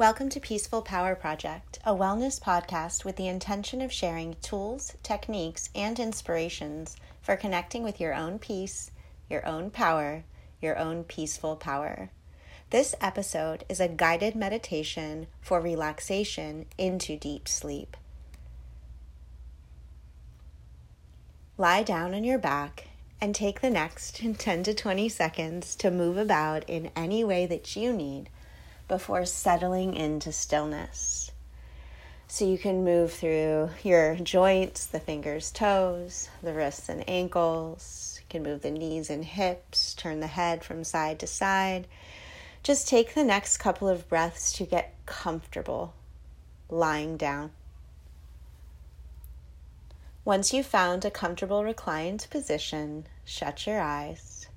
Welcome to Peaceful Power Project, a wellness podcast with the intention of sharing tools, techniques, and inspirations for connecting with your own peace, your own power, your own peaceful power. This episode is a guided meditation for relaxation into deep sleep. Lie down on your back and take the next 10 to 20 seconds to move about in any way that you need before settling into stillness. So you can move through your joints, the fingers, toes, the wrists and ankles. You can move the knees and hips, turn the head from side to side. Just take the next couple of breaths to get comfortable lying down. Once you've found a comfortable reclined position, shut your eyes.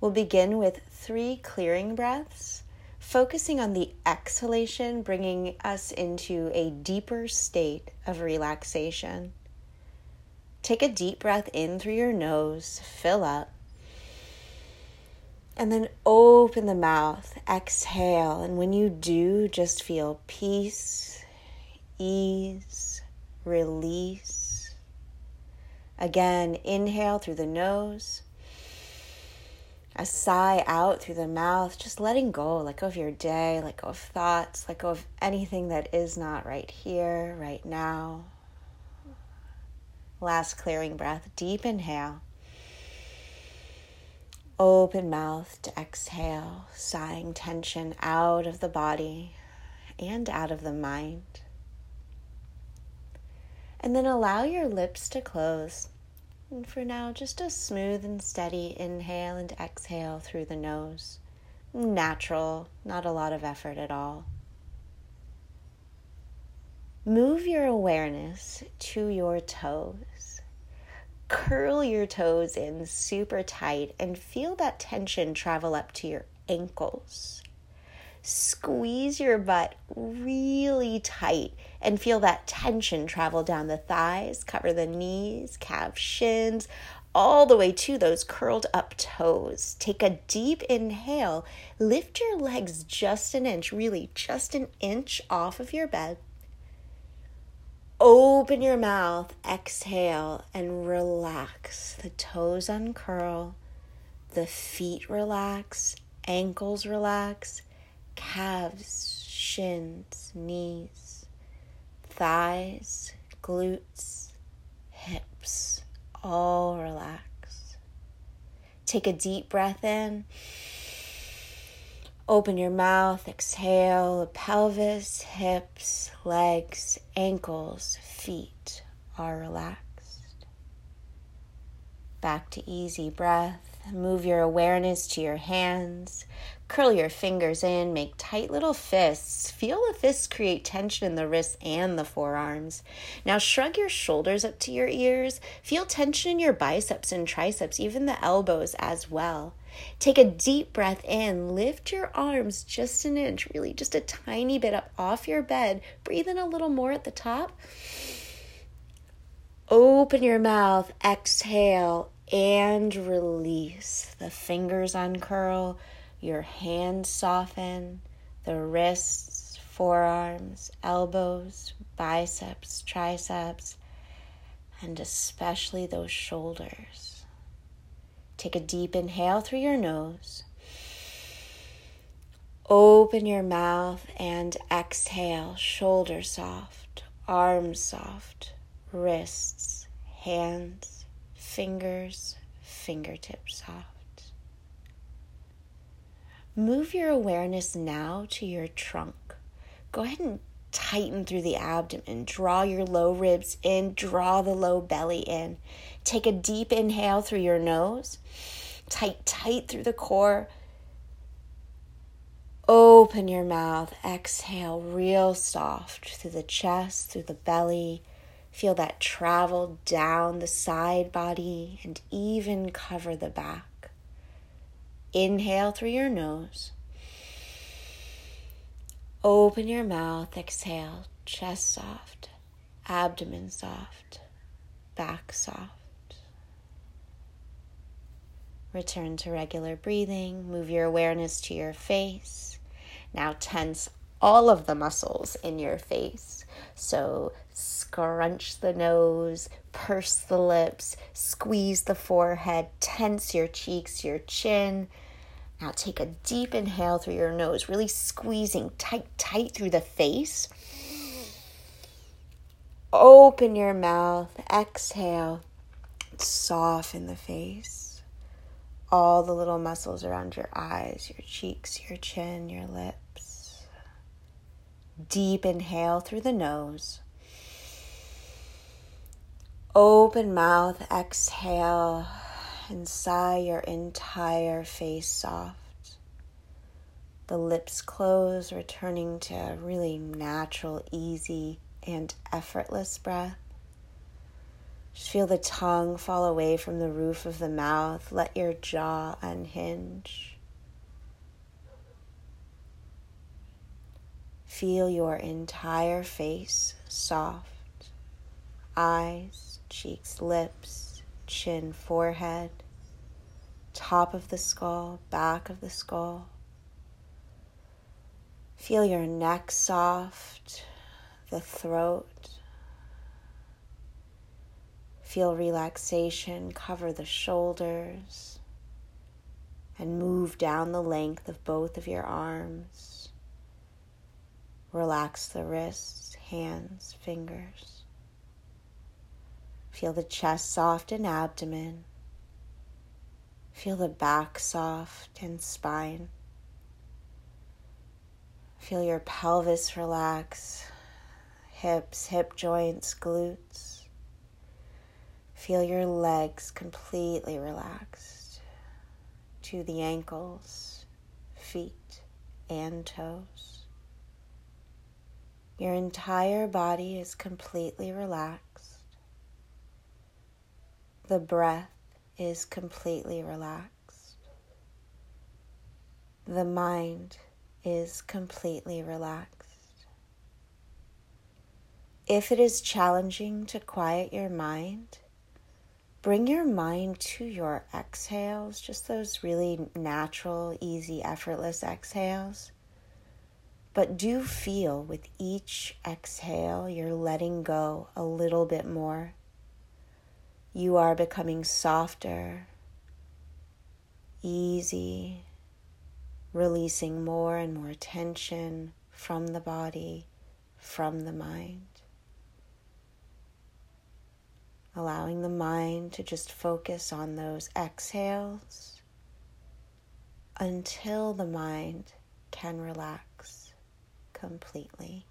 We'll begin with three clearing breaths focusing on the exhalation, bringing us into a deeper state of relaxation. Take a deep breath in through your nose, fill up, and then open the mouth, exhale. And when you do, just feel peace, ease, release. Again, inhale through the nose a sigh out through the mouth, just letting go, let go of your day, let go of thoughts, let go of anything that is not right here, right now. Last clearing breath, deep inhale. Open mouth to exhale, sighing tension out of the body and out of the mind. And then allow your lips to close. And for now, just a smooth and steady inhale and exhale through the nose. Natural, not a lot of effort at all. Move your awareness to your toes. Curl your toes in super tight and feel that tension travel up to your ankles. Squeeze your butt really tight and feel that tension travel down the thighs, cover the knees, calves, shins, all the way to those curled up toes. Take a deep inhale. Lift your legs just an inch, really just an inch off of your bed. Open your mouth, exhale, and relax. The toes uncurl, the feet relax, ankles relax, calves, shins, knees, thighs, glutes, hips, all relax. Take a deep breath in. Open your mouth, exhale. Pelvis, hips, legs, ankles, feet are relaxed. Back to easy breath. Move your awareness to your hands. Curl your fingers in, make tight little fists. Feel the fists create tension in the wrists and the forearms. Now shrug your shoulders up to your ears. Feel tension in your biceps and triceps, even the elbows as well. Take a deep breath in. Lift your arms just an inch, really just a tiny bit up off your bed. Breathe in a little more at the top. Open your mouth, exhale, and release. The fingers uncurl, your hands soften, the wrists, forearms, elbows, biceps, triceps, and especially those shoulders. Take a deep inhale through your nose. Open your mouth and exhale, shoulders soft, arms soft, wrists, hands fingers, fingertips soft. Move your awareness now to your trunk. Go ahead and tighten through the abdomen. Draw your low ribs in, draw the low belly in. Take a deep inhale through your nose. Tight, tight through the core. Open your mouth. Exhale, real soft through the chest, through the belly, Feel that travel down the side body and even cover the back. Inhale through your nose. Open your mouth, exhale, chest soft, abdomen soft, back soft. Return to regular breathing. Move your awareness to your face. Now tense all of the muscles in your face. So scrunch the nose, purse the lips, squeeze the forehead, tense your cheeks, your chin. Now take a deep inhale through your nose, really squeezing tight, tight through the face. Open your mouth, exhale, soften the face. All the little muscles around your eyes, your cheeks, your chin, your lips. Deep inhale through the nose. Open mouth, exhale, and sigh your entire face soft. The lips close, returning to a really natural, easy, and effortless breath. Just feel the tongue fall away from the roof of the mouth. Let your jaw unhinge. Feel your entire face soft. Eyes, cheeks, lips, chin, forehead, top of the skull, back of the skull. Feel your neck soft, the throat. Feel relaxation cover the shoulders and move down the length of both of your arms. Relax the wrists, hands, fingers. Feel the chest soft and abdomen. Feel the back soft and spine. Feel your pelvis relax hips, hip joints, glutes. Feel your legs completely relaxed to the ankles, feet, and toes. Your entire body is completely relaxed. The breath is completely relaxed. The mind is completely relaxed. If it is challenging to quiet your mind, bring your mind to your exhales, just those really natural, easy, effortless exhales. But do feel with each exhale, you're letting go a little bit more. You are becoming softer, easy, releasing more and more tension from the body, from the mind. allowing the mind to just focus on those exhales until the mind can relax completely.